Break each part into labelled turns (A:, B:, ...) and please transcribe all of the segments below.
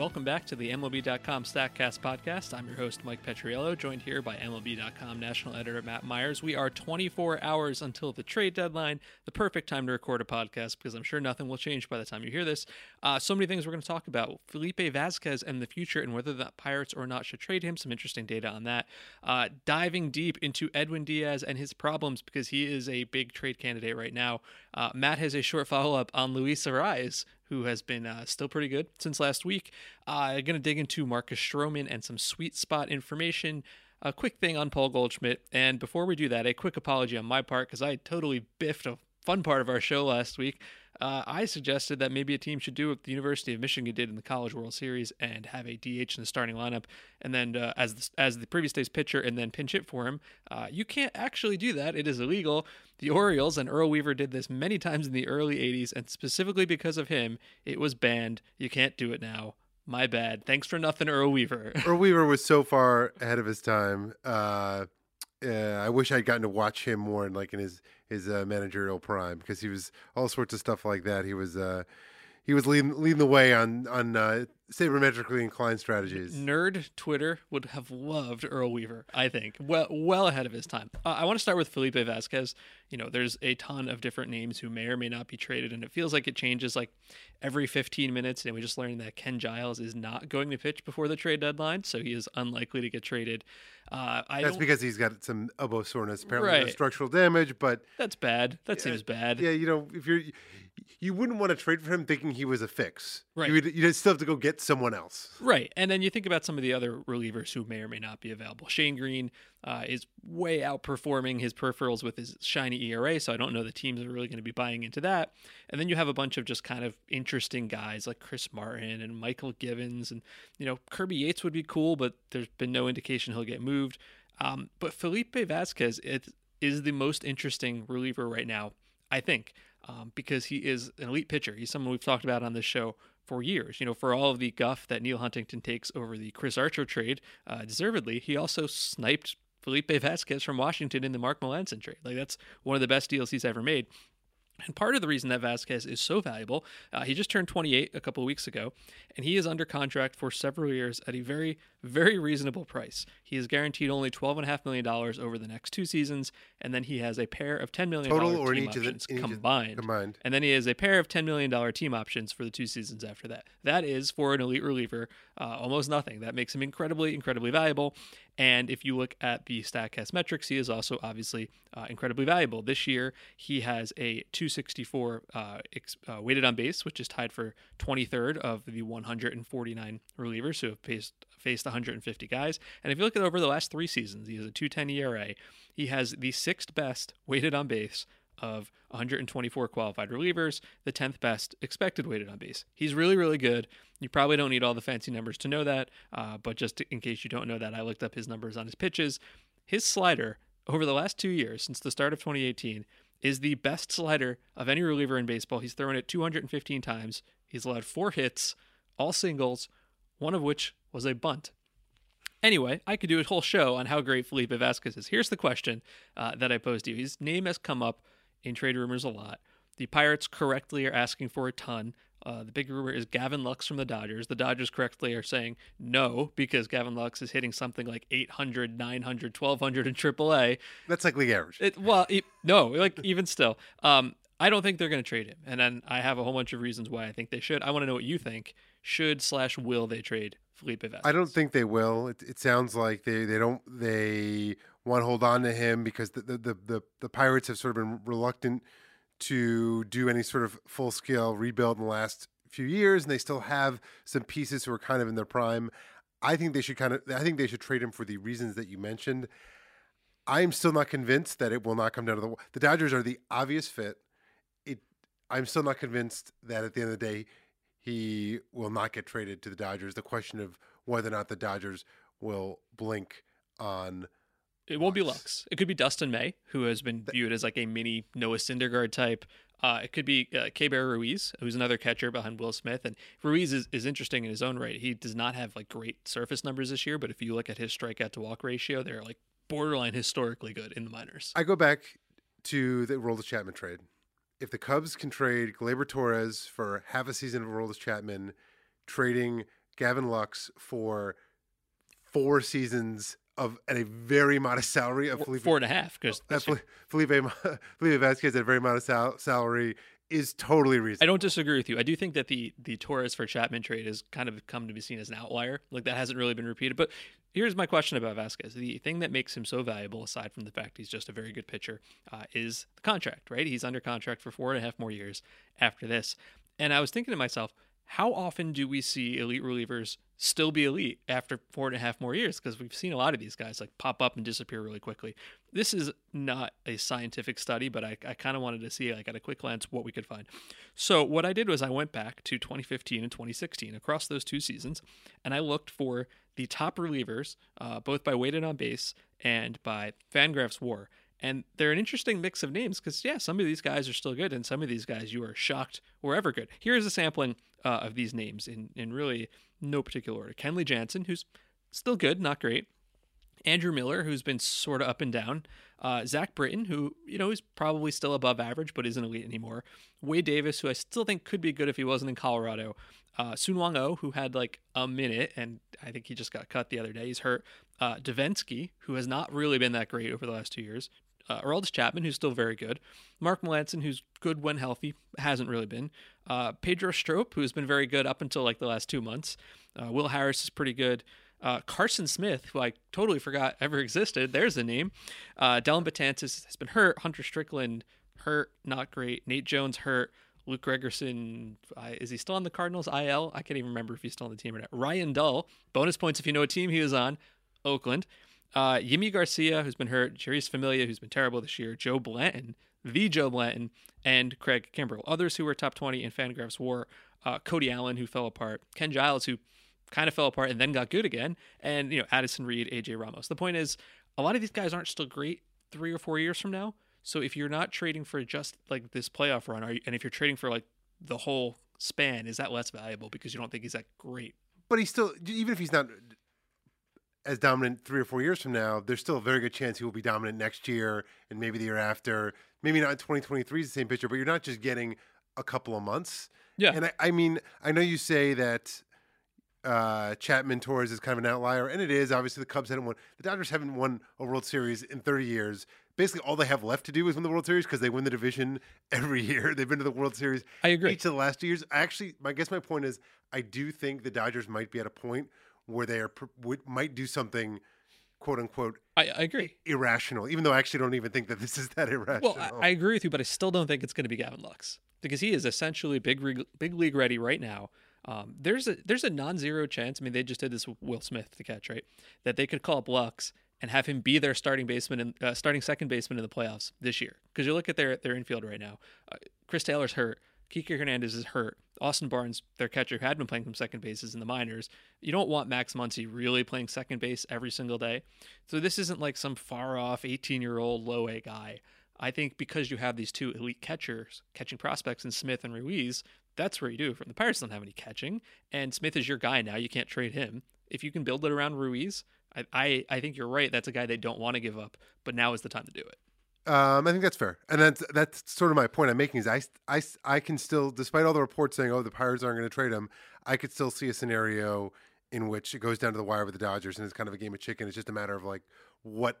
A: Welcome back to the MLB.com StatCast podcast. I'm your host, Mike Petriello, joined here by MLB.com national editor Matt Myers. We are 24 hours until the trade deadline, the perfect time to record a podcast because I'm sure nothing will change by the time you hear this. Uh, so many things we're going to talk about Felipe Vasquez and the future and whether the Pirates or not should trade him. Some interesting data on that. Uh, diving deep into Edwin Diaz and his problems because he is a big trade candidate right now. Uh, Matt has a short follow up on Luis Arraez, who has been uh, still pretty good since last week. I'm uh, going to dig into Marcus Stroman and some sweet spot information. A quick thing on Paul Goldschmidt. And before we do that, a quick apology on my part because I totally biffed a fun part of our show last week uh, I suggested that maybe a team should do what the University of Michigan did in the College World Series and have a DH in the starting lineup, and then uh, as the, as the previous day's pitcher, and then pinch hit for him. Uh, you can't actually do that; it is illegal. The Orioles and Earl Weaver did this many times in the early '80s, and specifically because of him, it was banned. You can't do it now. My bad. Thanks for nothing, Earl Weaver.
B: Earl Weaver was so far ahead of his time. Uh, uh, I wish I'd gotten to watch him more in like in his his uh, managerial prime because he was all sorts of stuff like that. He was uh, he was leading leading the way on on uh, sabermetrically inclined strategies.
A: Nerd Twitter would have loved Earl Weaver. I think well well ahead of his time. Uh, I want to start with Felipe Vasquez. You know, there's a ton of different names who may or may not be traded, and it feels like it changes like every 15 minutes. And we just learned that Ken Giles is not going to pitch before the trade deadline, so he is unlikely to get traded.
B: Uh, that's because he's got some elbow soreness, apparently right. structural damage. But
A: that's bad. That seems bad.
B: Yeah, you know, if you're you wouldn't want to trade for him thinking he was a fix. Right. You would, you'd still have to go get someone else.
A: Right. And then you think about some of the other relievers who may or may not be available. Shane Greene uh, is way outperforming his peripherals with his shiny ERA, so I don't know the teams are really going to be buying into that. And then you have a bunch of just kind of interesting guys like Chris Martin and Michael Givens. And, you know, Kirby Yates would be cool, but there's been no indication he'll get moved. Um, but Felipe Vasquez it, is the most interesting reliever right now, I think um, because he is an elite pitcher. He's someone we've talked about on this show for years. You know, for all of the guff that Neil Huntington takes over the Chris Archer trade, uh, deservedly, he also sniped Felipe Vasquez from Washington in the Mark Melancon trade. Like that's one of the best deals he's ever made. And part of the reason that Vasquez is so valuable, uh, he just turned 28 a couple of weeks ago, and he is under contract for several years at a very, very reasonable price. He is guaranteed only $12.5 million over the next two seasons, and then he has a pair of $10 million
B: Total or
A: team options
B: the,
A: combined.
B: combined.
A: And then he has a pair of $10 million team options for the two seasons after that. That is, for an elite reliever, uh, almost nothing. That makes him incredibly, incredibly valuable. And if you look at the StatCast metrics, he is also obviously uh, incredibly valuable. This year, he has a 264 uh, ex- uh, weighted on base, which is tied for 23rd of the 149 relievers who have faced, faced 150 guys. And if you look at over the last three seasons, he has a 210 ERA. He has the sixth best weighted on base of 124 qualified relievers, the 10th best expected weighted on base. He's really, really good. You probably don't need all the fancy numbers to know that, uh, but just in case you don't know that, I looked up his numbers on his pitches. His slider over the last two years, since the start of 2018, is the best slider of any reliever in baseball. He's thrown it 215 times. He's allowed four hits, all singles, one of which was a bunt. Anyway, I could do a whole show on how great Felipe Vasquez is. Here's the question uh, that I posed to you. His name has come up in trade rumors a lot. The Pirates correctly are asking for a ton. Uh, the big rumor is Gavin Lux from the Dodgers. The Dodgers correctly are saying no because Gavin Lux is hitting something like 800, 900, 1200 in AAA.
B: That's like league average.
A: It, well, it, no, like even still. Um, I don't think they're going to trade him. And then I have a whole bunch of reasons why I think they should. I want to know what you think. Should slash will they trade Felipe Vasquez?
B: I don't think they will. It, it sounds like they, they don't they want to hold on to him because the, the, the, the, the Pirates have sort of been reluctant to do any sort of full scale rebuild in the last few years, and they still have some pieces who are kind of in their prime. I think they should kind of. I think they should trade him for the reasons that you mentioned. I am still not convinced that it will not come down to the. The Dodgers are the obvious fit. I'm still not convinced that at the end of the day, he will not get traded to the Dodgers. The question of whether or not the Dodgers will blink on.
A: It won't be Lux. It could be Dustin May, who has been viewed as like a mini Noah Syndergaard type. Uh, it could be uh, Keibert Ruiz, who's another catcher behind Will Smith. And Ruiz is, is interesting in his own right. He does not have like great surface numbers this year, but if you look at his strikeout to walk ratio, they're like borderline historically good in the minors.
B: I go back to the Aroldis Chapman trade. If the Cubs can trade Gleyber Torres for half a season of Aroldis Chapman, trading Gavin Lux for four seasons of at a very modest salary of
A: Felipe, four and a half because
B: Felipe Felipe Vasquez at a very modest sal- salary is totally reasonable.
A: I don't disagree with you. I do think that the the Torres for Chapman trade has kind of come to be seen as an outlier. Like that hasn't really been repeated. But here's my question about Vasquez: the thing that makes him so valuable, aside from the fact he's just a very good pitcher, uh, is the contract. Right? He's under contract for four and a half more years after this. And I was thinking to myself, how often do we see elite relievers still be elite after four and a half more years? Because we've seen a lot of these guys like pop up and disappear really quickly. This is not a scientific study, but I, I kind of wanted to see like at a quick glance what we could find. So what I did was I went back to 2015 and 2016 across those two seasons, and I looked for the top relievers, uh, both by weighted on base and by Fangraphs WAR. And they're an interesting mix of names because, yeah, some of these guys are still good, and some of these guys you are shocked were ever good. Here's a sampling uh, of these names in, in really no particular order. Kenley Jansen, who's still good, not great. Andrew Miller, who's been sort of up and down. Uh, Zach Britton, who, you know, is probably still above average, but isn't elite anymore. Wade Davis, who I still think could be good if he wasn't in Colorado. Uh, Seung-hwan Oh, who had like a minute, and I think he just got cut the other day. He's hurt. Uh, Devenski, who has not really been that great over the last two years uh, Aroldis Chapman, who's still very good. Mark Melancon, who's good when healthy, hasn't really been. Uh, Pedro Strop, who's been very good up until like the last two months. Uh, Will Harris is pretty good. Uh, Carson Smith, who I totally forgot ever existed. There's a name. Uh, Dellin Betances has been hurt. Hunter Strickland hurt, not great. Nate Jones hurt. Luke Gregerson, uh, is he still on the Cardinals IL? I can't even remember if he's still on the team or not. Ryan Dull, bonus points if you know what team he was on. Oakland. Uh, Yimi Garcia, who's been hurt, Jeurys Familia, who's been terrible this year, Joe Blanton, the Joe Blanton, and Craig Kimbrel. Others who were top 20 in Fangraphs were uh, Cody Allen, who fell apart, Ken Giles, who kind of fell apart and then got good again, and you know Addison Reed, AJ Ramos. The point is, a lot of these guys aren't still great three or four years from now. So if you're not trading for just like this playoff run, you, and if you're trading for like the whole span, is that less valuable because you don't think he's that great?
B: But he's still, even if he's not as dominant three or four years from now, there's still a very good chance he will be dominant next year and maybe the year after. Maybe not in 2023 is the same pitcher, but you're not just getting a couple of months.
A: Yeah.
B: And I, I mean, I know you say that uh, Chapman Torres is kind of an outlier, and it is. Obviously, the Cubs haven't won. The Dodgers haven't won a World Series in 30 years. Basically, all they have left to do is win the World Series because they win the division every year. They've been to the World Series.
A: I agree.
B: Each of the last two years. I actually, I guess my point is, I do think the Dodgers might be at a point where they are might do something quote unquote
A: I, I, agree.
B: irrational even though i actually don't even think that this is that irrational
A: well I, I agree with you but i still don't think it's going to be gavin lux because he is essentially big big league ready right now. Um, there's a there's a non-zero chance i mean they just did this with will smith to catch right that they could call up lux and have him be their starting baseman and uh, starting second baseman in the playoffs this year. Because you look at their their infield right now uh, chris taylor's hurt Kike Hernandez is hurt. Austin Barnes, their catcher, who had been playing from second bases in the minors. You don't want Max Muncy really playing second base every single day. So this isn't like some far off 18 year old low A guy. I think because you have these two elite catchers, catching prospects in Smith and Ruiz, that's where you do it from. The Pirates don't have any catching, and Smith is your guy now. You can't trade him. If you can build it around Ruiz, I, I, I think you're right. That's a guy they don't want to give up, but now is the time to do it.
B: Um, I think that's fair, and that's that's sort of my point I'm making. Is I, I, I can still, despite all the reports saying, "Oh, the Pirates aren't going to trade him," I could still see a scenario in which it goes down to the wire with the Dodgers, and it's kind of a game of chicken. It's just a matter of like what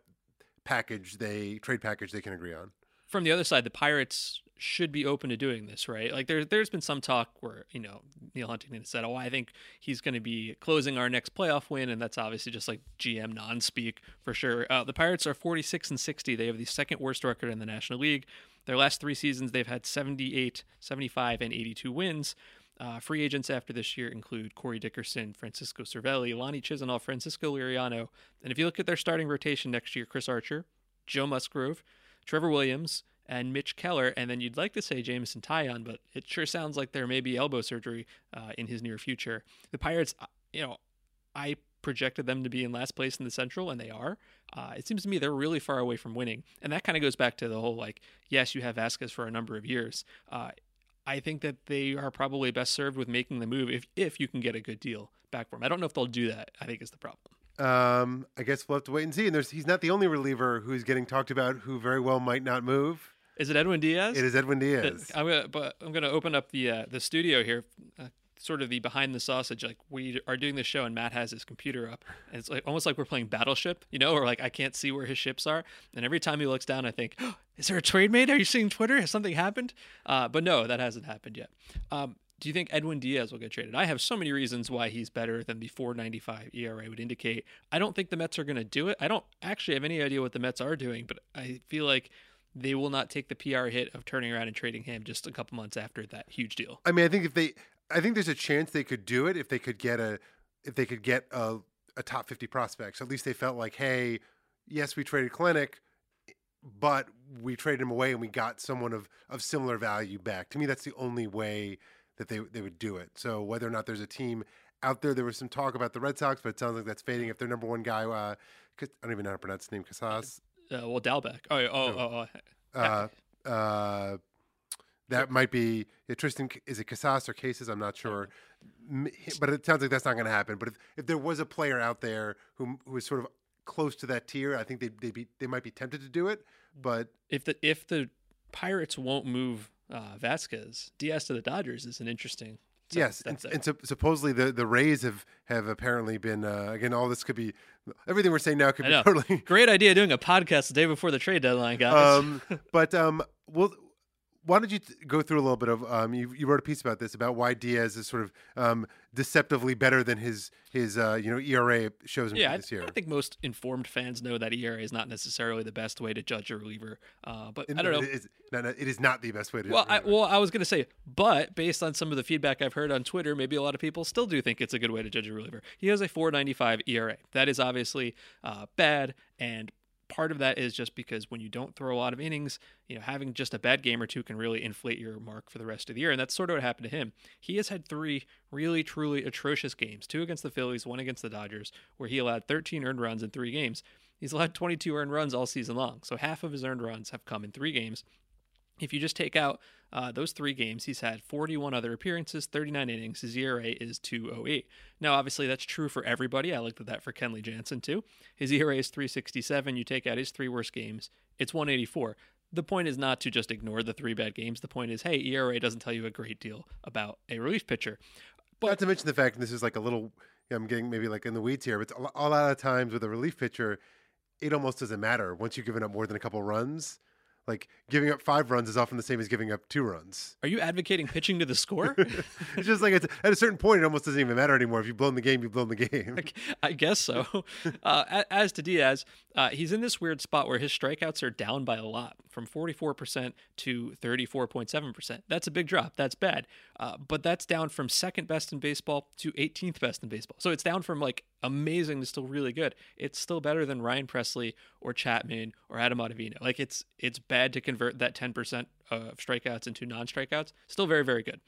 B: package they trade package they can agree on.
A: From the other side, the Pirates should be open to doing this, right? Like there, there's been some talk where you know Neil Huntington said, "Oh, I think he's going to be closing our next playoff win," and that's obviously just like GM non-speak for sure. Uh, the Pirates are 46 and 60. They have the second worst record in the National League. Their last three seasons, they've had 78, 75, and 82 wins. Uh, free agents after this year include Corey Dickerson, Francisco Cervelli, Lonnie Chisenhall, Francisco Liriano. And if you look at their starting rotation next year, Chris Archer, Joe Musgrove, Trevor Williams, and Mitch Keller. And then you'd like to say Jameson Taillon, but it sure sounds like there may be elbow surgery uh, in his near future. The Pirates, uh, you know, I projected them to be in last place in the Central, and they are. Uh, it seems to me they're really far away from winning. And that kind of goes back to the whole like, yes, you have Vasquez for a number of years. Uh, I think that they are probably best served with making the move if if you can get a good deal back for him. I don't know if they'll do that. I think is the problem.
B: Um, I guess we'll have to wait and see. And there's he's not the only reliever who's getting talked about who very well might not move.
A: Is it Edwin Diaz?
B: It is Edwin Diaz.
A: I'm gonna, but I'm gonna open up the uh, the studio here, uh, sort of the behind the sausage. Like we are doing this show, and Matt has his computer up, and it's like almost like we're playing Battleship, you know, or like I can't see where his ships are. And every time he looks down, I think, oh, is there a trade made? Are you seeing Twitter? Has something happened? Uh, but no, that hasn't happened yet. Um, do you think Edwin Diaz will get traded? I have so many reasons why he's better than the 4.95 ERA would indicate. I don't think the Mets are going to do it. I don't actually have any idea what the Mets are doing, but I feel like they will not take the PR hit of turning around and trading him just a couple months after that huge deal.
B: I mean, I think if they, I think there's a chance they could do it if they could get a, if they could get a, a top 50 prospects. At least they felt like, hey, yes, we traded Kelenic, but we traded him away and we got someone of of similar value back. To me, that's the only way that they they would do it. So whether or not there's a team out there, there was some talk about the Red Sox, but it sounds like that's fading. If their number one guy, uh, I don't even know how to pronounce his name, Casas.
A: Uh, well, Dalbec. Oh, oh, oh,
B: oh. Uh, uh, that might be yeah, Triston. Is it Casas or Cases? I'm not sure, but it sounds like that's not going to happen. But if, if there was a player out there who who is sort of close to that tier, I think they they be they might be tempted to do it. But
A: if the if the Pirates won't move uh, Vasquez, Diaz to the Dodgers is an interesting.
B: So yes, and, and so, supposedly the, the Rays have, have apparently been uh, again. All this could be everything we're saying now could be totally
A: great idea doing a podcast the day before the trade deadline, guys.
B: Um, but um, we'll why don't you go through a little bit of um, you, you, wrote a piece about this about why Diaz is sort of um, deceptively better than his his uh, you know ERA shows him
A: yeah,
B: this year.
A: I, I think most informed fans know that ERA is not necessarily the best way to judge a reliever. Uh, but I don't know.
B: It is, no, no, it is not the best way to.
A: Well, I, well, I was going to say, but based on some of the feedback I've heard on Twitter, maybe a lot of people still do think it's a good way to judge a reliever. He has a 4.95 ERA. That is obviously uh, bad and part of that is just because when you don't throw a lot of innings, you know, having just a bad game or two can really inflate your mark for the rest of the year. And that's sort of what happened to him. He has had three really, truly atrocious games two against the Phillies, one against the Dodgers, where he allowed 13 earned runs in three games. He's allowed 22 earned runs all season long. So half of his earned runs have come in three games. If you just take out uh, those three games, he's had 41 other appearances, 39 innings. His ERA is 208. Now, obviously, that's true for everybody. I looked at that for Kenley Jansen, too. His ERA is 367. You take out his three worst games, it's 184. The point is not to just ignore the three bad games. The point is, hey, ERA doesn't tell you a great deal about a relief pitcher.
B: But, not to mention the fact, this is like a little, I'm getting maybe like in the weeds here, but a lot of times with a relief pitcher, it almost doesn't matter. Once you've given up more than a couple runs, like giving up five runs is often the same as giving up two runs.
A: Are you advocating pitching to the score?
B: it's just like it's, at a certain point, it almost doesn't even matter anymore. If you've blown the game, you've blown the game.
A: I guess so. Uh, as to Diaz, uh, he's in this weird spot where his strikeouts are down by a lot, from 44% to 34.7%. That's a big drop. That's bad. Uh, but that's down from second best in baseball to 18th best in baseball. So it's down from like amazing to still really good. It's still better than Ryan Pressly or Chapman or Adam Ottavino. Like it's it's bad to convert that 10% of strikeouts into non-strikeouts. Still very very good.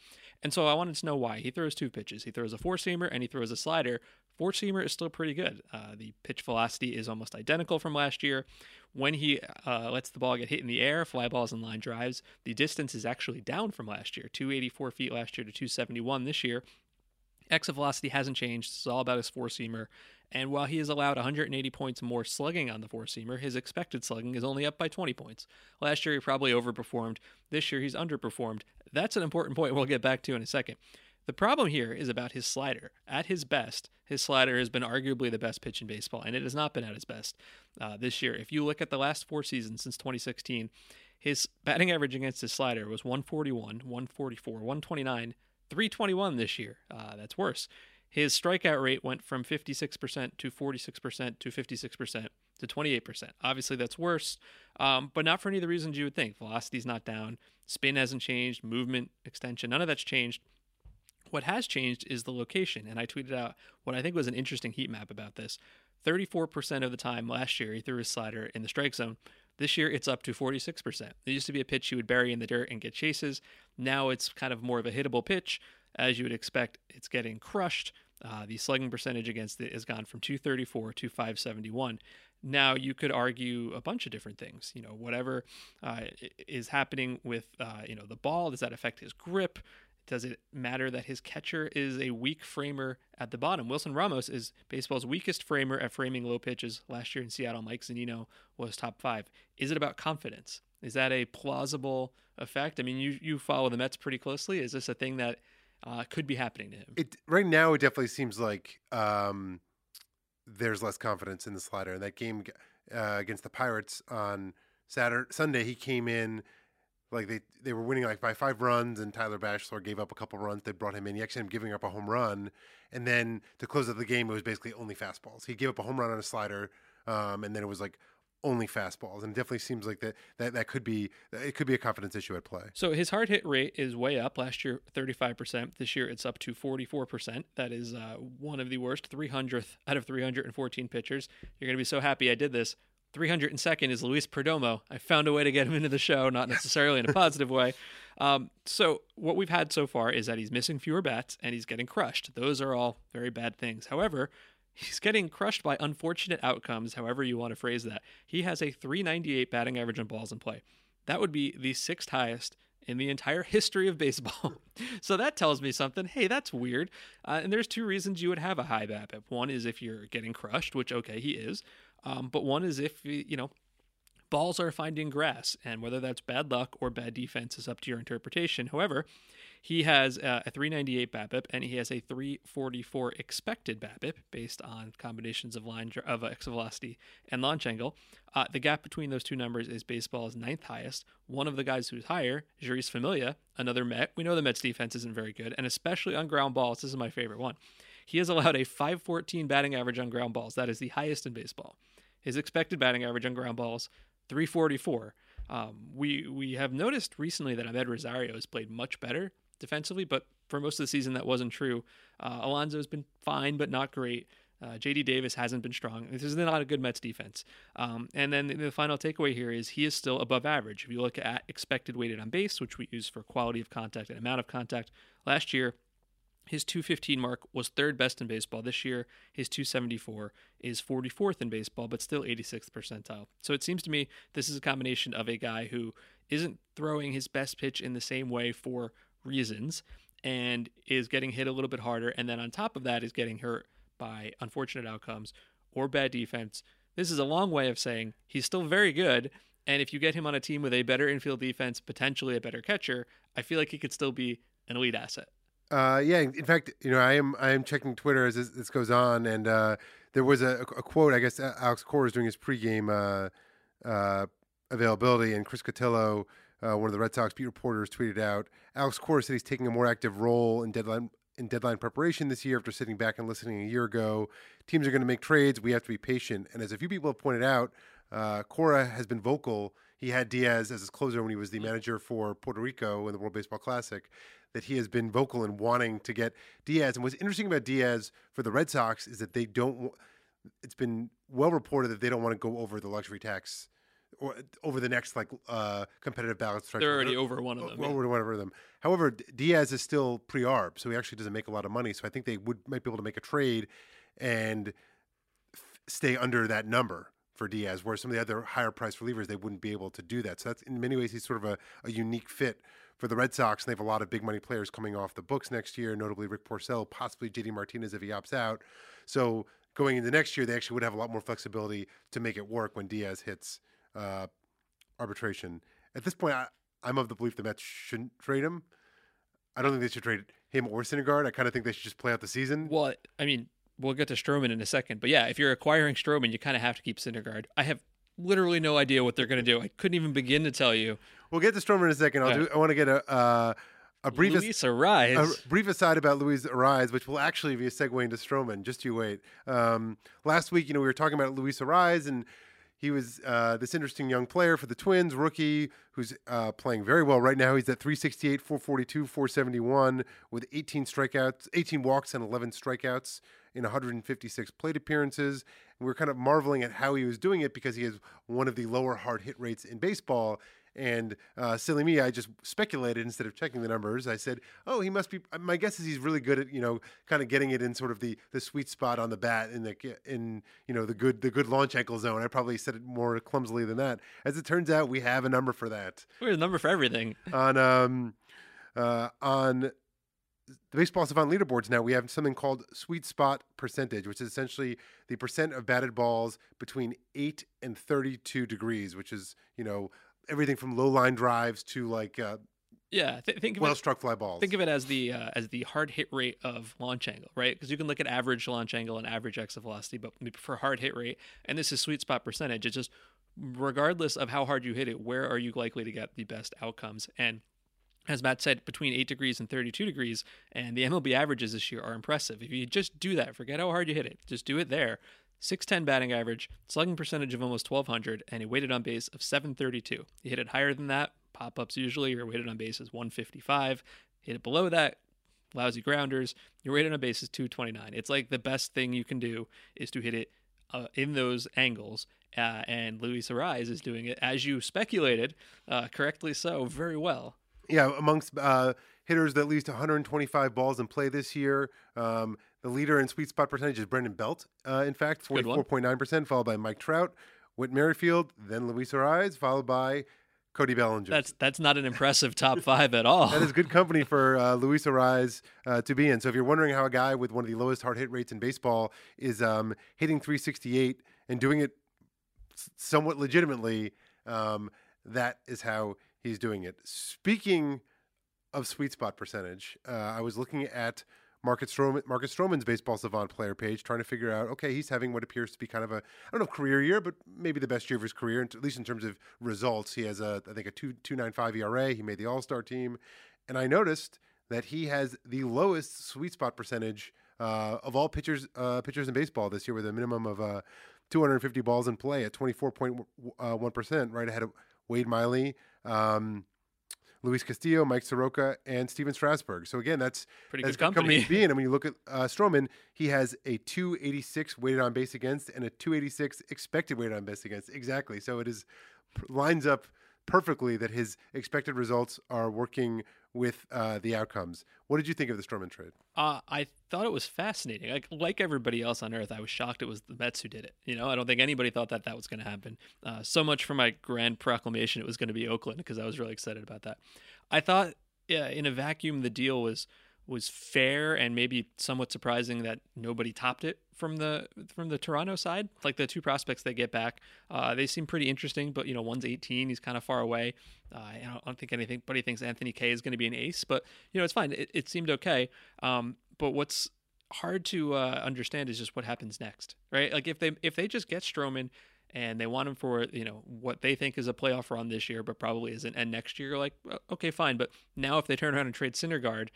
A: And so I wanted to know why. He throws two pitches. He throws a four seamer and he throws a slider. Four seamer is still pretty good. Uh, the pitch velocity is almost identical from last year. When he uh, lets the ball get hit in the air, fly balls and line drives, the distance is actually down from last year 284 feet last year to 271 this year. Exit velocity hasn't changed. It's all about his four seamer. And while he has allowed 180 points more slugging on the four seamer, his expected slugging is only up by 20 points. Last year, he probably overperformed. This year, he's underperformed. That's an important point we'll get back to in a second. The problem here is about his slider. At his best, his slider has been arguably the best pitch in baseball, and it has not been at its best uh, this year. If you look at the last four seasons since 2016, his batting average against his slider was 141, 144, 129, 321 this year. Uh, that's worse. His strikeout rate went from 56% to 46% to 56% to 28%. Obviously, that's worse, um, but not for any of the reasons you would think. Velocity's not down, spin hasn't changed, movement, extension, none of that's changed. What has changed is the location, and I tweeted out what I think was an interesting heat map about this. 34% of the time last year, he threw his slider in the strike zone. This year, it's up to 46%. It used to be a pitch you would bury in the dirt and get chases. Now it's kind of more of a hittable pitch. As you would expect, it's getting crushed. Uh, the slugging percentage against it has gone from 234 to 571. Now you could argue a bunch of different things. You know, whatever uh, is happening with uh, you know the ball, does that affect his grip? Does it matter that his catcher is a weak framer at the bottom? Wilson Ramos is baseball's weakest framer at framing low pitches. Last year in Seattle, Mike Zunino was top five. Is it about confidence? Is that a plausible effect? I mean, you you follow the Mets pretty closely. Is this a thing that uh, could be happening to him?
B: It right now it definitely seems like um, there's less confidence in the slider. In that game uh, against the Pirates on Saturday Sunday, he came in like they they were winning like by five runs, and Tyler Bashlor gave up a couple runs. They brought him in. He actually ended up giving up a home run, and then to close out the game, it was basically only fastballs. He gave up a home run on a slider, um, and then it was like only fastballs, and it definitely seems like that that that could be it could be a confidence issue at play.
A: So his hard hit rate is way up. Last year, thirty five percent. This year, it's up to forty four percent. That is uh, one of the worst. Three hundredth out of three hundred and fourteen pitchers. You're gonna be so happy I did this. 302nd is Luis Perdomo. I found a way to get him into the show, not necessarily in a positive way. Um, so, what we've had so far is that he's missing fewer bats and he's getting crushed. Those are all very bad things. However, he's getting crushed by unfortunate outcomes, however you want to phrase that. He has a 398 batting average on balls in play. That would be the sixth highest in the entire history of baseball. so that tells me something. Hey, that's weird. Uh, and there's two reasons you would have a high BABIP. One is if you're getting crushed, which okay, he is. Um, but one is if you know balls are finding grass, and whether that's bad luck or bad defense is up to your interpretation. However, he has uh, a 398 BABIP and he has a 344 expected BABIP based on combinations of line of exit velocity and launch angle. Uh, the gap between those two numbers is baseball's ninth highest. One of the guys who's higher, Jeurys Familia, another Met. We know the Mets defense isn't very good, and especially on ground balls. This is my favorite one. He has allowed a 514 batting average on ground balls. That is the highest in baseball. His expected batting average on ground balls, 344. Um, we we have noticed recently that Amed Rosario has played much better defensively, but for most of the season that wasn't true. Uh, Alonso has been fine, but not great. Uh, JD Davis hasn't been strong. This is not a good Mets defense. Um, and then the final takeaway here is he is still above average. If you look at expected weighted on base, which we use for quality of contact and amount of contact, last year his 215 mark was third best in baseball. This year, his 274 is 44th in baseball, but still 86th percentile. So it seems to me this is a combination of a guy who isn't throwing his best pitch in the same way for reasons and is getting hit a little bit harder. And then on top of that, is getting hurt by unfortunate outcomes or bad defense. This is a long way of saying he's still very good. And if you get him on a team with a better infield defense, potentially a better catcher, I feel like he could still be an elite asset.
B: Uh, yeah, in fact, you know, I am I am checking Twitter as this, this goes on, and uh, there was a, a, quote. I guess Alex Cora is doing his pregame uh, uh, availability, and Chris Cotillo, uh, one of the Red Sox beat reporters, tweeted out. Alex Cora said he's taking a more active role in deadline in deadline preparation this year after sitting back and listening a year ago. Teams are going to make trades. We have to be patient. And as a few people have pointed out, uh, Cora has been vocal. He had Diaz as his closer when he was the manager for Puerto Rico in the World Baseball Classic that he has been vocal in wanting to get Diaz. And what's interesting about Diaz for the Red Sox is that they don't. It's been well reported that they don't want to go over the luxury tax or over the next like uh, competitive
A: strike. They're already over one of them.
B: Over yeah. one of them. However, Diaz is still pre-arb, so he actually doesn't make a lot of money. So I think they would might be able to make a trade and f- stay under that number for Diaz, where some of the other higher price relievers they wouldn't be able to do that. So that's in many ways he's sort of a, a unique fit for the Red Sox, and they have a lot of big money players coming off the books next year, notably Rick Porcello, possibly JD Martinez if he opts out. So going into next year, they actually would have a lot more flexibility to make it work when Diaz hits uh, arbitration. At this point, I, I'm of the belief the Mets shouldn't trade him. I don't think they should trade him or Syndergaard. I kind of think they should just play out the season.
A: Well, I mean, we'll get to Stroman in a second, but yeah, if you're acquiring Stroman, you kind of have to keep Syndergaard. I have literally no idea what they're going to do. I couldn't even begin to tell you.
B: We'll get to Stroman in a second. I'll yeah. do. I want to get a uh, a brief. A brief aside about Luis Arraez, which will actually be a segue into Stroman. Just you wait. Um, last week, you know, we were talking about Luis Arraez, and he was uh, this interesting young player for the Twins, rookie, who's uh, playing very well right now. He's at 368, 442, 471 with 18 strikeouts, 18 walks, and 11 strikeouts in 156 plate appearances. And we are kind of marveling at how he was doing it because he has one of the lower hard hit rates in baseball. And uh, silly me, I just speculated instead of checking the numbers. I said, "Oh, he must be." My guess is he's really good at you know, kind of getting it in sort of the the sweet spot on the bat in the in you know the good the good launch angle zone. I probably said it more clumsily than that. As it turns out, we have a number for that.
A: We have a number for everything
B: on um uh, on the baseball savant leaderboards now we have something called sweet spot percentage which is essentially the percent of batted balls between 8 and 32 degrees which is you know everything from low line drives to like uh,
A: yeah, th- think of
B: well
A: it,
B: struck fly balls.
A: Think of it as the uh, as the hard hit rate of launch angle, right? Because you can look at average launch angle and average exit velocity, but for hard hit rate, and this is sweet spot percentage. It's just regardless of how hard you hit it, where are you likely to get the best outcomes? And as Matt said, between 8 degrees and 32 degrees, and the MLB averages this year are impressive. If you just do that, forget how hard you hit it, just do it there. 610 batting average, slugging percentage of almost 1200, and a weighted on base of 732. You hit it higher than that, pop ups usually, your weighted on base is 155. Hit it below that, lousy grounders, your weighted on base is 229. It's like the best thing you can do is to hit it uh, in those angles. Uh, and Luis Arraez is doing it, as you speculated, uh, correctly so, very well.
B: Yeah, amongst uh, hitters that at least 125 balls in play this year. Um, the leader in sweet spot percentage is Brandon Belt, uh, in fact, 44.9%, followed by Mike Trout, Whit Merrifield, then Luis Arraez, followed by Cody Bellinger.
A: That's that's not an impressive top five at all.
B: that is good company for uh, Luis Arraez uh, to be in. So if you're wondering how a guy with one of the lowest hard hit rates in baseball is um, hitting 368 and doing it somewhat legitimately, um, that is how he's doing it. Speaking of sweet spot percentage, uh, I was looking at Marcus Stroman, Marcus Stroman's baseball savant player page, trying to figure out, okay, he's having what appears to be kind of a, I don't know, career year, but maybe the best year of his career, at least in terms of results. He has a, I think, a two two nine five ERA. He made the All Star team, and I noticed that he has the lowest sweet spot percentage uh, of all pitchers uh, pitchers in baseball this year, with a minimum of uh, 250 balls in play at 24.1 uh, right ahead of Wade Miley. Um, Luis Castillo, Mike Soroka, and Stephen Strasburg. So again, that's
A: pretty
B: that's
A: good company.
B: company to be in. And when you look at uh, Stroman, he has a 286 weighted on base against and a 286 expected weighted on base against. Exactly. So it is lines up perfectly that his expected results are working with uh, the outcomes. What did you think of the Stroman trade?
A: Uh, I thought it was fascinating. Like like everybody else on Earth, I was shocked it was the Mets who did it. You know, I don't think anybody thought that that was going to happen. Uh, so much for my grand proclamation, it was going to be Oakland because I was really excited about that. I thought, yeah, in a vacuum, the deal was was fair and maybe somewhat surprising that nobody topped it from the from the Toronto side. Like the two prospects they get back, uh, they seem pretty interesting. But you know, one's 18, he's kind of far away. Uh, I don't, I don't think anybody thinks Anthony Kay is going to be an ace, but you know, it's fine. It, it seemed okay. Um, but what's hard to uh, understand is just what happens next, right? Like if they if they just get Stroman and they want him for you know what they think is a playoff run this year, but probably isn't, and next year, like okay, fine. But now if they turn around and trade Syndergaard,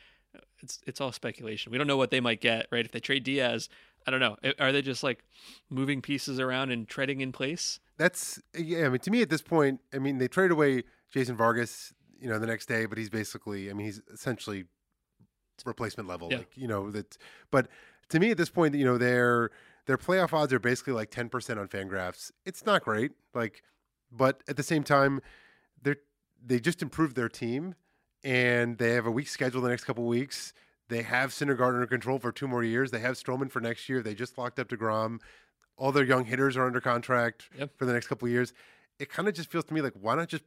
A: it's it's all speculation. We don't know what they might get, right? If they trade Diaz, I don't know. Are they just like moving pieces around and treading in place?
B: That's yeah. I mean, to me at this point, I mean, they trade away Jason Vargas, you know, the next day, but he's basically, I mean, he's essentially replacement level, yeah. like you know that. But to me at this point, you know, their their playoff odds are basically like ten percent on Fangraphs. It's not great, like, but at the same time, they're they just improved their team and they have a week schedule the next couple weeks. They have Syndergaard under control for two more years. They have Stroman for next year. They just locked up Degrom. All their young hitters are under contract yep. for the next couple years. It kind of just feels to me like why not just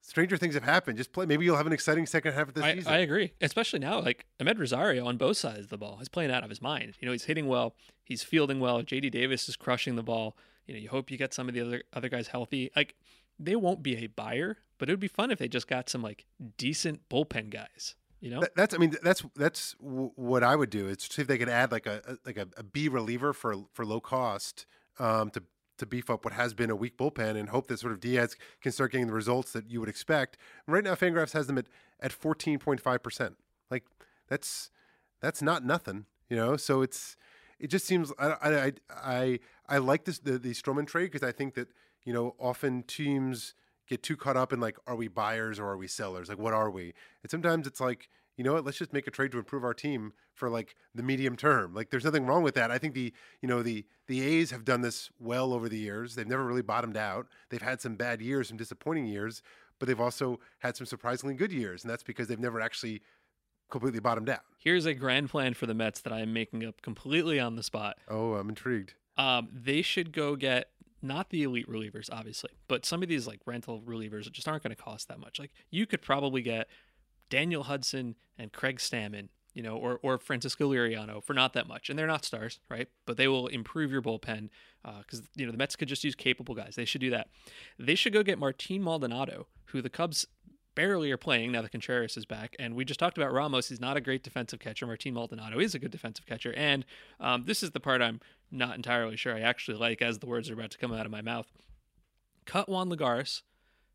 B: stranger things have happened. Just play. Maybe you'll have an exciting second half of the season.
A: I agree, especially now. Like Amed Rosario on both sides of the ball, he's playing out of his mind. You know, he's hitting well, he's fielding well. JD Davis is crushing the ball. You know, you hope you get some of the other other guys healthy. Like they won't be a buyer, but it would be fun if they just got some like decent bullpen guys. You know,
B: that's I mean that's that's what I would do. Is see if they could add like a, a like a, a B reliever for for low cost um, to to beef up what has been a weak bullpen and hope that sort of Diaz can start getting the results that you would expect. Right now, Fangraphs has them at at fourteen point five percent. Like that's that's not nothing, you know. So it's it just seems I I I I like this the the Stroman trade because I think that you know, often teams get too caught up in like, are we buyers or are we sellers? Like, what are we? And sometimes it's like, you know what, let's just make a trade to improve our team for like the medium term. Like, there's nothing wrong with that. I think the, you know, the the A's have done this well over the years. They've never really bottomed out. They've had some bad years, some disappointing years, but they've also had some surprisingly good years, and that's because they've never actually completely bottomed out.
A: Here's a grand plan for the Mets that I am making up completely on the spot.
B: Oh, I'm intrigued.
A: Um, they should go get not the elite relievers, obviously, but some of these like rental relievers just aren't going to cost that much. Like you could probably get Daniel Hudson and Craig Stammen, you know, or or Francisco Liriano for not that much, and they're not stars, right? But they will improve your bullpen because uh, you know the Mets could just use capable guys. They should do that. They should go get Martin Maldonado, who the Cubs barely are playing now that Contreras is back. And we just talked about Ramos. He's not a great defensive catcher. Martin Maldonado is a good defensive catcher. And um, this is the part I'm not entirely sure I actually like as the words are about to come out of my mouth. Cut Juan Lagares,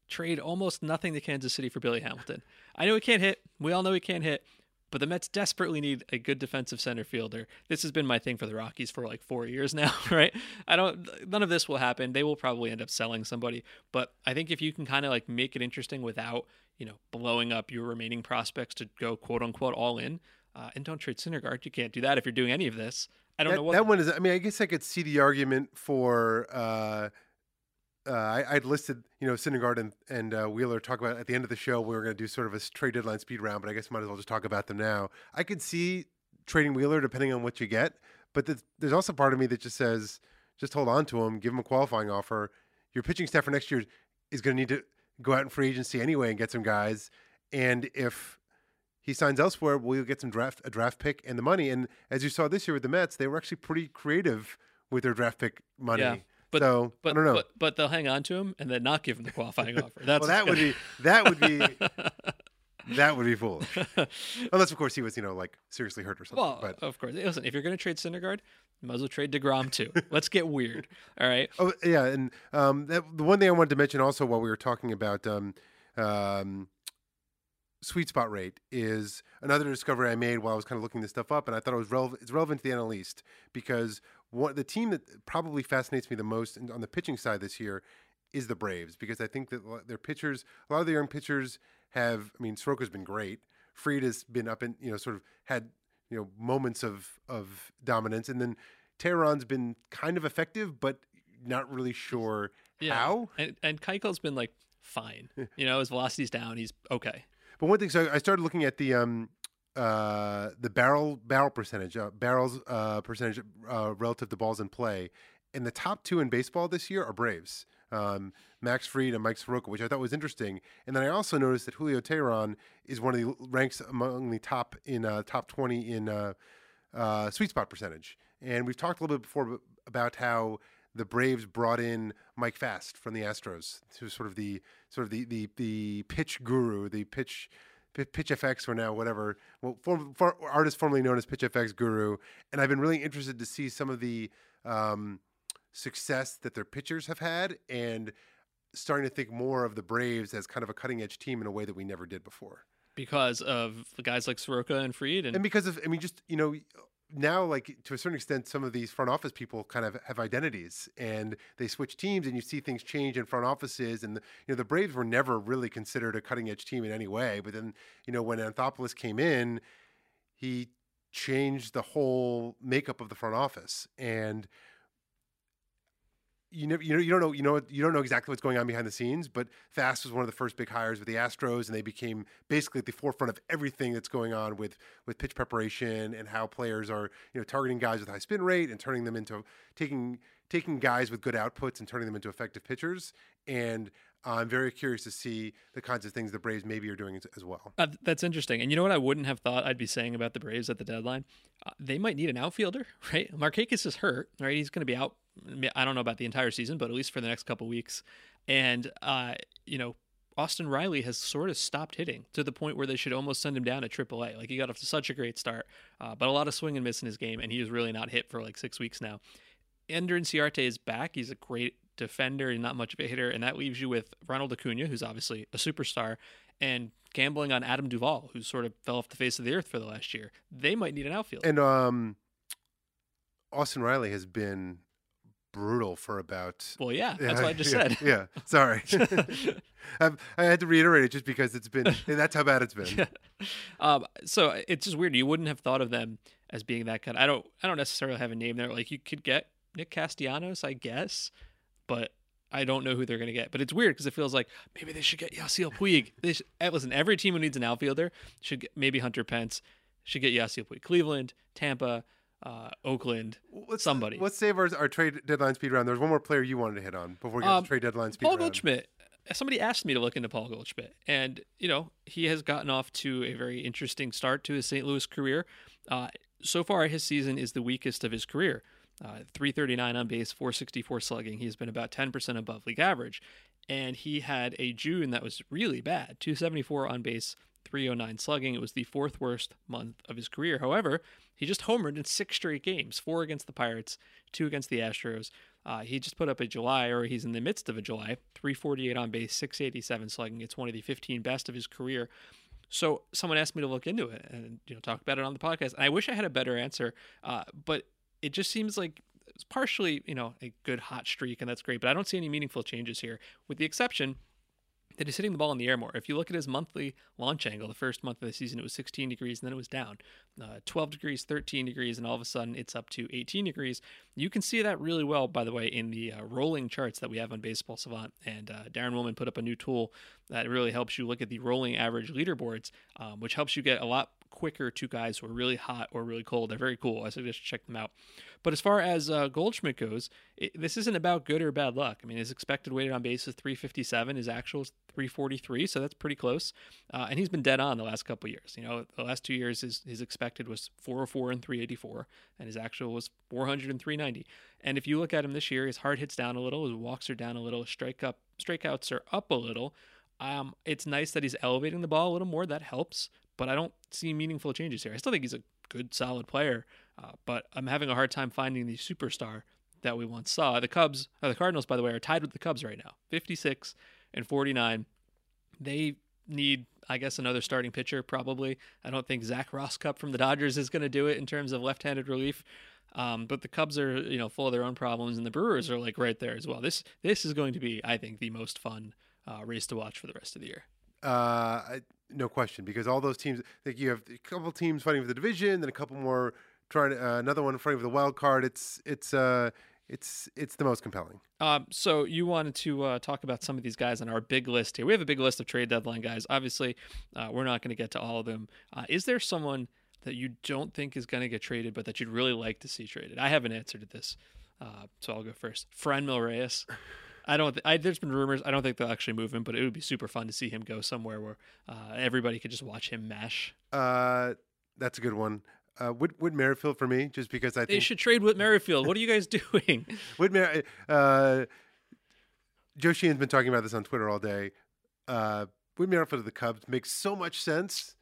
A: trade almost nothing to Kansas City for Billy Hamilton. I know he can't hit. We all know he can't hit. But the Mets desperately need a good defensive center fielder. This has been my thing for the Rockies for like four years now, right? I don't. None of this will happen. They will probably end up selling somebody. But I think if you can kind of like make it interesting without you know blowing up your remaining prospects to go quote unquote all in, uh, and don't trade Syndergaard. You can't do that if you're doing any of this. I don't
B: that,
A: know what
B: that one is. I mean, I guess I could see the argument for. Uh, uh, I, would listed, you know, Syndergaard and, and uh, Wheeler talk about at the end of the show. We were going to do sort of a trade deadline speed round, but I guess might as well just talk about them now. I could see trading Wheeler depending on what you get, but the, there's also part of me that just says, just hold on to him, give him a qualifying offer. Your pitching staff for next year is going to need to go out in free agency anyway and get some guys. And if he signs elsewhere, we'll get some draft a draft pick and the money. And as you saw this year with the Mets, they were actually pretty creative with their draft pick money.
A: Yeah. But,
B: so
A: but,
B: I don't know.
A: But, but they'll hang on to him and then not give him the qualifying offer. That's
B: well, that would be that would be that would be foolish. Unless, of course, he was you know like seriously hurt or something.
A: Well,
B: but
A: of course, listen. If you're going to trade Syndergaard, you might as well trade Degrom too. Let's get weird. All right.
B: Oh yeah, and um, that, the one thing I wanted to mention also while we were talking about um, um, sweet spot rate is another discovery I made while I was kind of looking this stuff up, and I thought it was relevant. It's relevant to the NL East because one the team that probably fascinates me the most on the pitching side this year is the Braves because I think that their pitchers, a lot of their young pitchers have. I mean, Soroka's been great. Fried has been up and you know sort of had you know moments of of dominance, and then Teheran's been kind of effective, but not really sure
A: yeah.
B: how.
A: And and Keuchel's been like fine. you know, his velocity's down. He's okay.
B: But one thing, so I started looking at the um uh the barrel barrel percentage, uh, barrels uh percentage uh, relative to balls in play, and the top two in baseball this year are Braves. Um, Max Fried and Mike Soroka, which I thought was interesting. And then I also noticed that Julio Teheran is one of the ranks among the top in uh, top twenty in uh, uh, sweet spot percentage. And we've talked a little bit before about how the Braves brought in Mike Fast from the Astros, to sort of the sort of the the, the pitch guru, the pitch Pitch FX or now whatever, well, for artist formerly known as Pitch FX Guru, and I've been really interested to see some of the um, success that their pitchers have had, and starting to think more of the Braves as kind of a cutting edge team in a way that we never did before.
A: Because of the guys like Soroka and Fried. and,
B: and because of I mean, just you know, now like to a certain extent some of these front office people kind of have identities and they switch teams and you see things change in front offices and the, you know the braves were never really considered a cutting edge team in any way but then you know when anthopoulos came in he changed the whole makeup of the front office and you never, you know, you don't know, you know, you don't know exactly what's going on behind the scenes. But Fast was one of the first big hires with the Astros, and they became basically at the forefront of everything that's going on with with pitch preparation and how players are, you know, targeting guys with high spin rate and turning them into taking taking guys with good outputs and turning them into effective pitchers. And I'm very curious to see the kinds of things the Braves maybe are doing as well.
A: Uh, that's interesting. And you know what I wouldn't have thought I'd be saying about the Braves at the deadline? Uh, they might need an outfielder, right? Markakis is hurt, right? He's going to be out. I don't know about the entire season, but at least for the next couple weeks. And uh, you know, Austin Riley has sort of stopped hitting to the point where they should almost send him down to AAA. Like he got off to such a great start, uh, but a lot of swing and miss in his game, and he was really not hit for like six weeks now. Ender Inciarte is back. He's a great defender and not much of a hitter, and that leaves you with Ronald Acuna, who's obviously a superstar, and gambling on Adam Duvall, who sort of fell off the face of the earth for the last year. They might need an outfield.
B: And um, Austin Riley has been brutal for about.
A: Well, yeah, that's what I just
B: yeah,
A: said.
B: Yeah, sorry. I've, had to reiterate it just because it's been, that's how bad it's been.
A: um, so it's just weird. You wouldn't have thought of them as being that kind. I don't. I don't necessarily have a name there. Like you could get Nick Castellanos, I guess, but I don't know who they're going to get. But it's weird because it feels like maybe they should get Yasiel Puig. They should, eh, listen, every team who needs an outfielder should get maybe Hunter Pence should get Yasiel Puig. Cleveland, Tampa, uh, Oakland,
B: Let's,
A: somebody.
B: Let's save our, our trade deadline speed round. There's one more player you wanted to hit on before we get
A: Um,
B: to trade deadline speed round.
A: Paul
B: round.
A: Goldschmidt. Somebody asked me to look into Paul Goldschmidt, and you know he has gotten off to a very interesting start to his St. Louis career. Uh, so far, his season is the weakest of his career. Uh, 339 on base, 464 slugging. He's been about 10% above league average, and he had a June that was really bad. 274 on base, 309 slugging. It was the fourth worst month of his career. However, he just homered in six straight games: four against the Pirates, two against the Astros. Uh, he just put up a July, or he's in the midst of a July, 348 on base, 687 slugging. It's one of the 15 best of his career. So someone asked me to look into it and you know talk about it on the podcast. And I wish I had a better answer, uh, but it just seems like it's partially you know a good hot streak, and that's great. But I don't see any meaningful changes here, with the exception that he's hitting the ball in the air more. If you look at his monthly launch angle, the first month of the season it was 16 degrees, and then it was down uh, 12 degrees, 13 degrees, and all of a sudden it's up to 18 degrees. You can see that really well, by the way, in the uh, rolling charts that we have on Baseball Savant. And uh, Daren Willman put up a new tool that really helps you look at the rolling average leaderboards, um, which helps you get a lot quicker to guys who are really hot or really cold. They're very cool. I suggest you check them out. But as far as uh, Goldschmidt goes, it, this isn't about good or bad luck. I mean, his expected weighted on base is 357. His actual is 343, so that's pretty close. Uh, and he's been dead on the last couple years. You know, the last two years, his, his expected was 404 and 384, and his actual was 400 and 390. And if you look at him this year, his hard hits down a little, his walks are down a little, strike up, strikeouts are up a little. Um, it's nice that he's elevating the ball a little more. That helps, but I don't see meaningful changes here. I still think he's a good, solid player, uh, but I'm having a hard time finding the superstar that we once saw. The Cubs, or the Cardinals, by the way, are tied with the Cubs right now, 56 and 49. They need, I guess, another starting pitcher probably. I don't think Zach Rosscup from the Dodgers is going to do it in terms of left-handed relief. Um, but the Cubs are, you know, full of their own problems, and the Brewers are like right there as well. This this is going to be, I think, the most fun uh, race to watch for the rest of the year.
B: Uh, no question, because all those teams, like you have a couple teams fighting for the division, then a couple more trying, uh, another one fighting for the wild card. It's it's uh, it's it's the most compelling.
A: Um, so you wanted to uh, talk about some of these guys on our big list here. We have a big list of trade deadline guys. Obviously, uh, we're not going to get to all of them. Uh, is there someone that you don't think is going to get traded, but that you'd really like to see traded? I have an answer to this, uh, so I'll go first. Fran Reyes. I don't. Th- I, there's been rumors. I don't think they'll actually move him, but it would be super fun to see him go somewhere where uh, everybody could just watch him mash.
B: Uh, that's a good one. Uh, Whit, Whit Merrifield for me, just because I think They
A: should trade with Merrifield. What are you guys doing?
B: Whit Mer- uh, Joe Sheehan's been talking about this on Twitter all day. Uh, Whit Merrifield of the Cubs makes so much sense.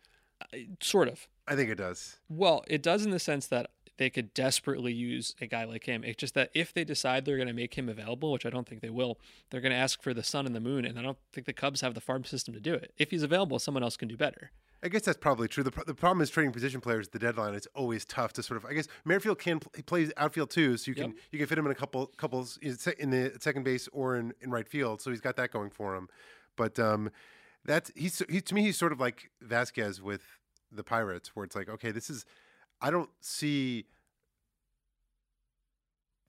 A: sort of.
B: I think it does.
A: Well, it does in the sense that they could desperately use a guy like him. It's just that if they decide they're going to make him available, which I don't think they will, they're going to ask for the sun and the moon, and I don't think the Cubs have the farm system to do it. If he's available, someone else can do better.
B: I guess that's probably true. The, pro- the problem is trading position players at the deadline. It's always tough to sort of. I guess Merrifield can pl- he plays outfield too, so you can
A: Yep.
B: you can fit him in a couple couples in se- in the second base or in, in right field. So he's got that going for him. But um, that's he's he, to me he's sort of like Vázquez with the Pirates, where it's like okay, this is I don't see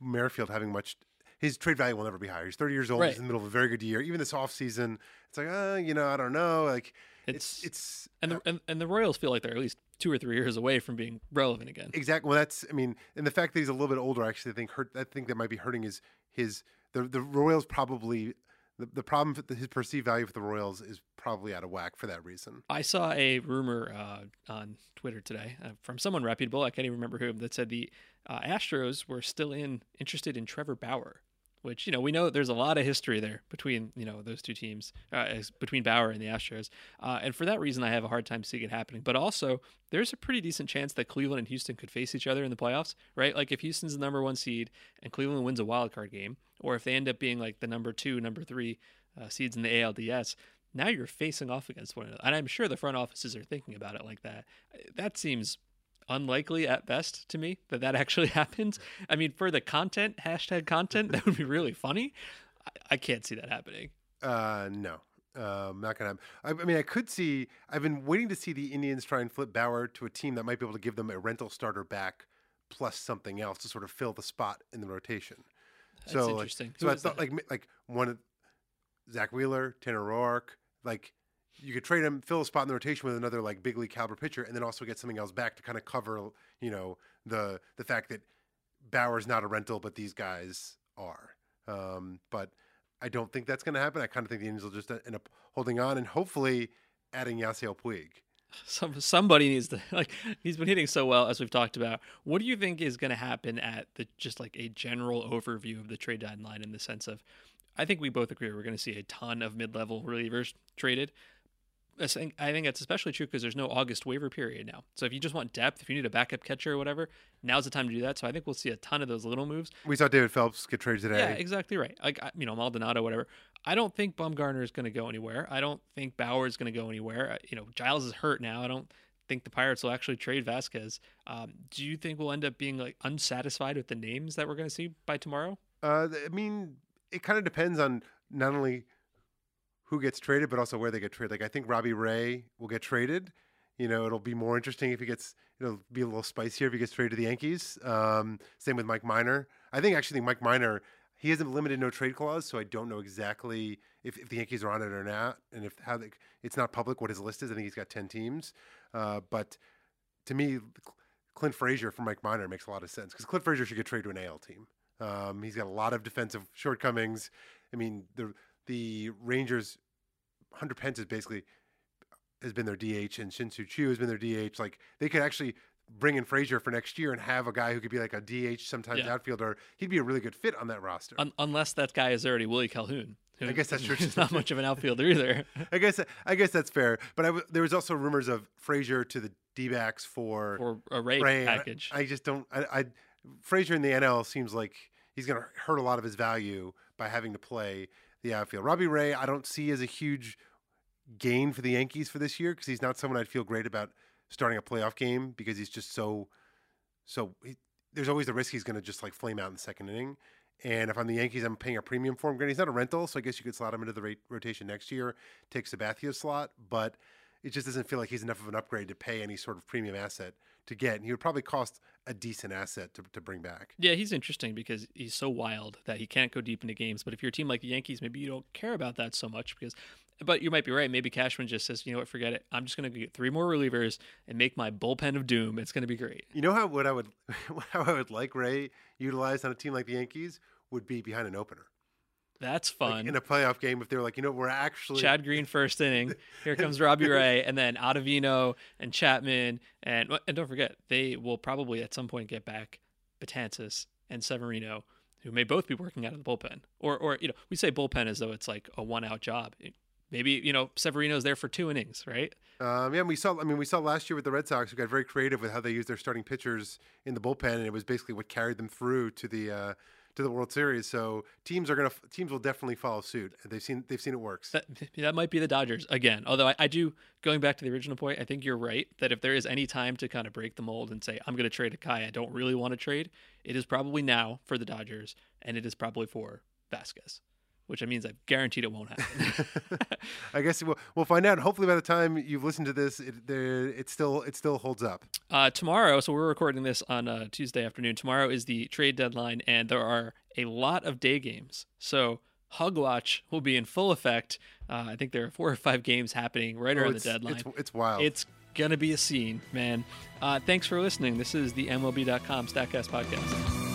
B: Merrifield having much. His trade value will never be higher. He's 30 years old.
A: Right.
B: He's in the middle of a very good year. Even this offseason, it's like, uh, you know, I don't know. Like,
A: It's,
B: it's, it's
A: and the and, and the Royals feel like they're at least two or three years away from being relevant again.
B: Exactly. Well, that's. I mean, and the fact that he's a little bit older, actually, I think hurt. I think that might be hurting his his the the Royals probably the, the problem with his perceived value for the Royals is probably out of whack for that reason.
A: I saw a rumor uh, on Twitter today uh, from someone reputable. I can't even remember who that said the uh, Astros were still in interested in Trevor Bauer, which you know we know there's a lot of history there between you know those two teams, uh, between Bauer and the Astros, uh, and for that reason I have a hard time seeing it happening. But also there's a pretty decent chance that Cleveland and Houston could face each other in the playoffs, right? Like if Houston's the number one seed and Cleveland wins a wild card game, or if they end up being like the number two, number three uh, seeds in the ALDS, now you're facing off against one another. And I'm sure the front offices are thinking about it like that. That seems unlikely at best to me that that actually happens. I mean, for the content, hashtag content, that would be really funny. I, I can't see that happening.
B: Uh, no. Um, not gonna. I, I mean, I could see. I've been waiting to see the Indians try and flip Bauer to a team that might be able to give them a rental starter back plus something else to sort of fill the spot in the rotation.
A: That's
B: so,
A: interesting.
B: Like, so I thought, like, like one of Zack Wheeler, Tanner Roark, like you could trade him, fill a spot in the rotation with another like big league caliber pitcher, and then also get something else back to kind of cover, you know, the the fact that Bauer's not a rental, but these guys are. Um, but I don't think that's going to happen. I kind of think the Indians will just end up holding on and hopefully adding Yasiel Puig.
A: Some somebody needs to like he's been hitting so well as we've talked about. What do you think is going to happen at the just like a general overview of the trade deadline in the sense of I think we both agree we're going to see a ton of mid-level relievers traded. I think I think that's especially true because there's no August waiver period now. So if you just want depth, if you need a backup catcher or whatever, now's the time to do that. So I think we'll see a ton of those little moves.
B: We saw David Phelps get traded today.
A: Yeah, exactly right. Like you know Maldonado, whatever. I don't think Bumgarner is going to go anywhere. I don't think Bauer is going to go anywhere. You know Giles is hurt now. I don't think the Pirates will actually trade Vázquez. Um, do you think we'll end up being like unsatisfied with the names that we're going to see by tomorrow?
B: Uh, I mean, it kind of depends on not only who gets traded, but also where they get traded. Like I think Robbie Ray will get traded. You know, it'll be more interesting if he gets. It'll be a little spicier if he gets traded to the Yankees. Um, same with Mike Minor. I think actually Mike Minor He has a limited no trade clause, so I don't know exactly if, if the Yankees are on it or not, and if how it's not public what his list is. I think he's got ten teams, uh, but to me, Clint Frazier for Mike Minor makes a lot of sense because Clint Frazier should get traded to an AL team. Um, he's got a lot of defensive shortcomings. I mean, the the Rangers, Hunter Pence is basically has been their DH, and Shin-Soo Choo has been their DH. Like they could actually bring in Frazier for next year and have a guy who could be like a DH, sometimes
A: Yeah.
B: outfielder. He'd be a really good fit on that roster.
A: Un- unless that guy is already Willie Calhoun.
B: I guess that's true.
A: He's not much of an outfielder either.
B: I guess I guess that's fair. But I w- there was also rumors of Frazier to the D-backs for
A: or a Ray,
B: Ray. and I-
A: package.
B: I, just don't. I, I Frazier in the NL seems like he's going to hurt a lot of his value by having to play the outfield. Robbie Ray, I don't see as a huge gain for the Yankees for this year because he's not someone I'd feel great about starting a playoff game because he's just so so. He, there's always the risk he's going to just like flame out in the second inning. And if I'm the Yankees, I'm paying a premium for him. Granted, he's not a rental, so I guess you could slot him into the rotation next year, take Sabathia's slot, but it just doesn't feel like he's enough of an upgrade to pay any sort of premium asset to get. And he would probably cost a decent asset to, to bring back.
A: Yeah, he's interesting because he's so wild that he can't go deep into games. But if you're a team like the Yankees, maybe you don't care about that so much because. But you might be right. Maybe Cashman just says, you know what, forget it. I'm just going to get three more relievers and make my bullpen of doom. It's going to be great.
B: You know how what I would how I would like Ray utilized on a team like the Yankees would be behind an opener
A: That's
B: Like,
A: fun.
B: in a playoff game if they were like, you know, we're actually
A: Chad Green first inning. Here comes Robbie Ray, and then Ottavino and Chapman, and and don't forget they will probably at some point get back Betances and Severino, who may both be working out of the bullpen. Or or you know we say bullpen as though it's like a one out job. Maybe you know Severino's there for two innings, right?
B: Um, yeah, and we saw. I mean, we saw last year with the Red Sox, who got very creative with how they used their starting pitchers in the bullpen, and it was basically what carried them through to the uh, to the World Series. So teams are gonna teams will definitely follow suit. They've seen they've seen it works.
A: That that might be the Dodgers again. Although I, I do going back to the original point, I think you're right that if there is any time to kind of break the mold and say I'm going to trade a guy I don't really want to trade, it is probably now for the Dodgers, and it is probably for Vázquez, which means I've guaranteed it won't happen.
B: I guess we'll, we'll find out. Hopefully, by the time you've listened to this, it there it still it still holds up.
A: uh, tomorrow, so we're recording this on uh, Tuesday afternoon. Tomorrow is the trade deadline, and there are a lot of day games. So Hug Watch will be in full effect. Uh, I think there are four or five games happening right
B: Oh,
A: around the deadline.
B: It's, it's wild.
A: It's gonna be a scene, man. Uh, thanks for listening. This is the MLB.com Statcast podcast.